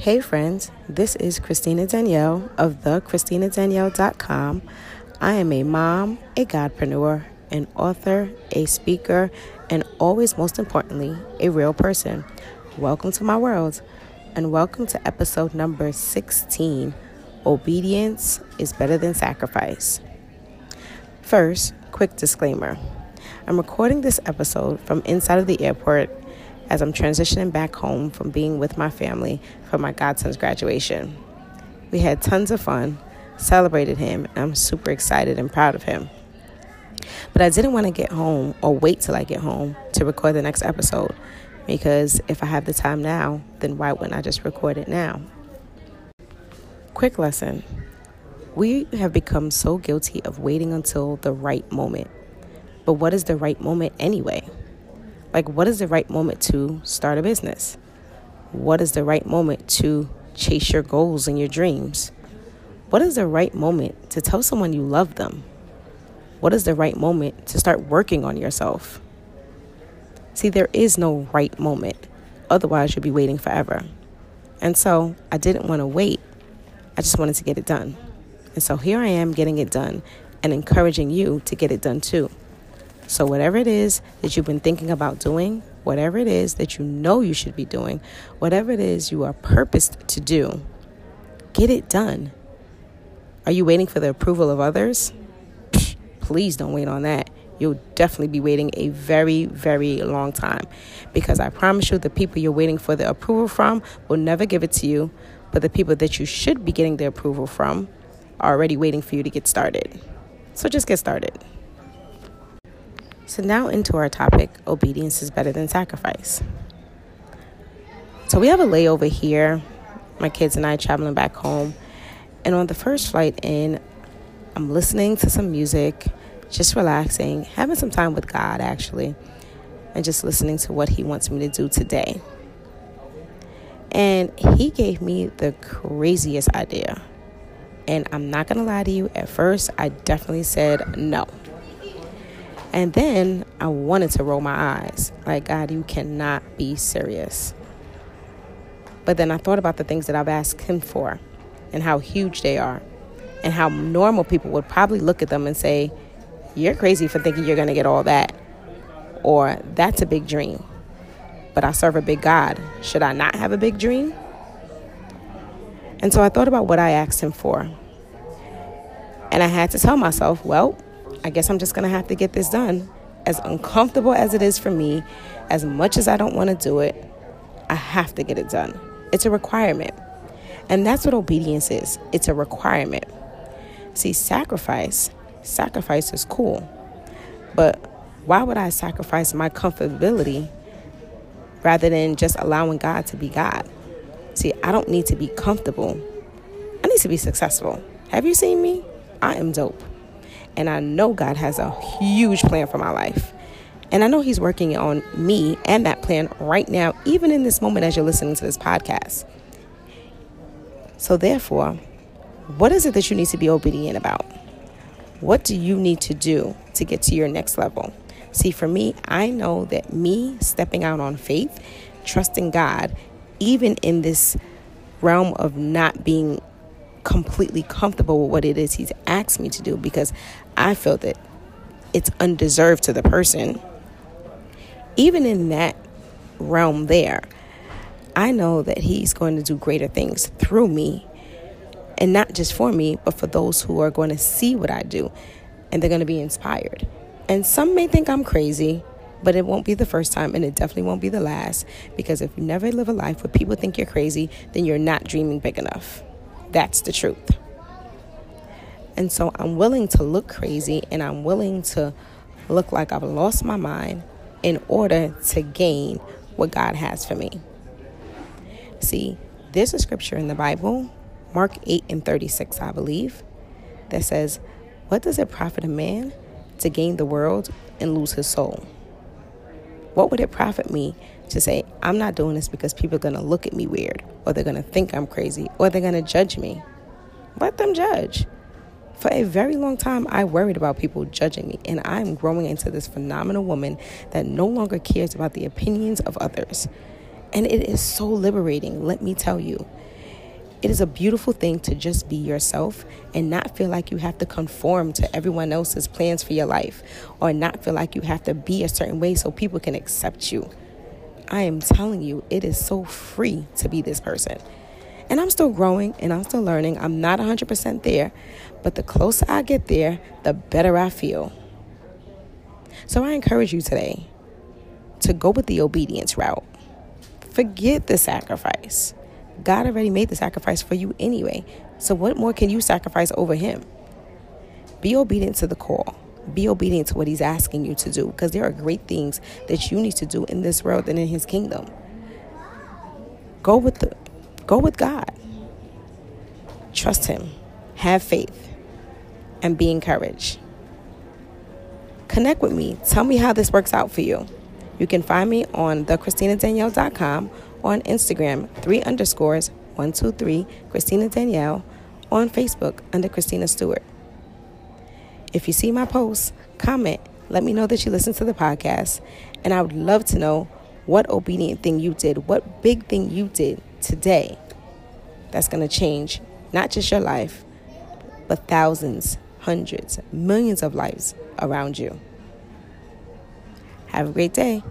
Hey friends, this is Christina Danielle of thechristinadanielle.com. I am a mom, a godpreneur, an author, a speaker, and always most importantly, a real person. Welcome to my world and welcome to episode number 16. Obedience is better than sacrifice. First, quick disclaimer. I'm recording this episode from inside of the airport as I'm transitioning back home from being with my family for my godson's graduation. We had tons of fun, celebrated him, and I'm super excited and proud of him. But I didn't want to get home or wait till I get home to record the next episode because if I have the time now, then why wouldn't I just record it now? Quick lesson we have become so guilty of waiting until the right moment. But what is the right moment anyway? Like, what is the right moment to start a business? What is the right moment to chase your goals and your dreams? What is the right moment to tell someone you love them? What is the right moment to start working on yourself? See, there is no right moment. Otherwise, you'll be waiting forever. And so I didn't want to wait. I just wanted to get it done. And so here I am getting it done and encouraging you to get it done too. So, whatever it is that you've been thinking about doing, whatever it is that you know you should be doing, whatever it is you are purposed to do, get it done. Are you waiting for the approval of others? please don't wait on that. You'll definitely be waiting a very, very long time because I promise you, the people you're waiting for the approval from will never give it to you, but the people that you should be getting the approval from are already waiting for you to get started. So just get started. So, now into our topic obedience is better than sacrifice. So, we have a layover here. My kids and I traveling back home. And on the first flight in, I'm listening to some music, just relaxing, having some time with God actually, and just listening to what He wants me to do today. And He gave me the craziest idea. And I'm not to lie to you, at first, I definitely said no. And then I wanted to roll my eyes. Like, God, you cannot be serious. But then I thought about the things that I've asked Him for and how huge they are, and how normal people would probably look at them and say, You're crazy for thinking you're going to get all that. Or, That's a big dream. But I serve a big God. Should I not have a big dream? And so I thought about what I asked Him for. And I had to tell myself, Well, I guess I'm just going to have to get this done. As uncomfortable as it is for me, as much as I don't want to do it, I have to get it done. It's a requirement. And that's what obedience is it's a requirement. See, sacrifice, sacrifice is cool. But why would I sacrifice my comfortability rather than just allowing God to be God? See, I don't need to be comfortable. I need to be successful. Have you seen me? I am dope. And I know God has a huge plan for my life. And I know He's working on me and that plan right now, even in this moment as you're listening to this podcast. So, therefore, what is it that you need to be obedient about? What do you need to do to get to your next level? See, for me, I know that me stepping out on faith, trusting God, even in this realm of not being completely comfortable with what it is he's asked me to do because I feel that it's undeserved to the person. Even in that realm, there, I know that he's going to do greater things through me. And not just for me, but for those who are going to see what I do and they're going to be inspired. And some may think I'm crazy, but it won't be the first time and it definitely won't be the last because if you never live a life where people think you're crazy, then you're not dreaming big enough. That's the truth. And so I'm willing to look crazy and I'm willing to look like I've lost my mind in order to gain what God has for me. See, there's a scripture in the Bible, Mark 8 and 36, I believe, that says, What does it profit a man to gain the world and lose his soul? What would it profit me to say, I'm not doing this because people are going to look at me weird, or they're going to think I'm crazy, or they're going to judge me. Let them judge. For a very long time, I worried about people judging me, and I'm growing into this phenomenal woman that no longer cares about the opinions of others. And it is so liberating, let me tell you. It is a beautiful thing to just be yourself and not feel like you have to conform to everyone else's plans for your life or not feel like you have to be a certain way so people can accept you. I am telling you, it is so free to be this person. And I'm still growing and I'm still learning. I'm not 100% there, but the closer I get there, the better I feel. So I encourage you today to go with the obedience route. Forget the sacrifice. God already made the sacrifice for you anyway. So, what more can you sacrifice over Him? Be obedient to the call. Be obedient to what He's asking you to do because there are great things that you need to do in this world and in His kingdom. Go with the, go with God. Trust Him. Have faith, and be encouraged. Connect with me. Tell me how this works out for you. You can find me on thechristinadanielle.com on Instagram, three underscores, one, two, three, Christina Danielle, on Facebook under Christina Stewart. If you see my posts, comment, let me know that you listen to the podcast, and I would love to know what obedient thing you did, what big thing you did today that's going to change not just your life, but thousands, hundreds, millions of lives around you. Have a great day.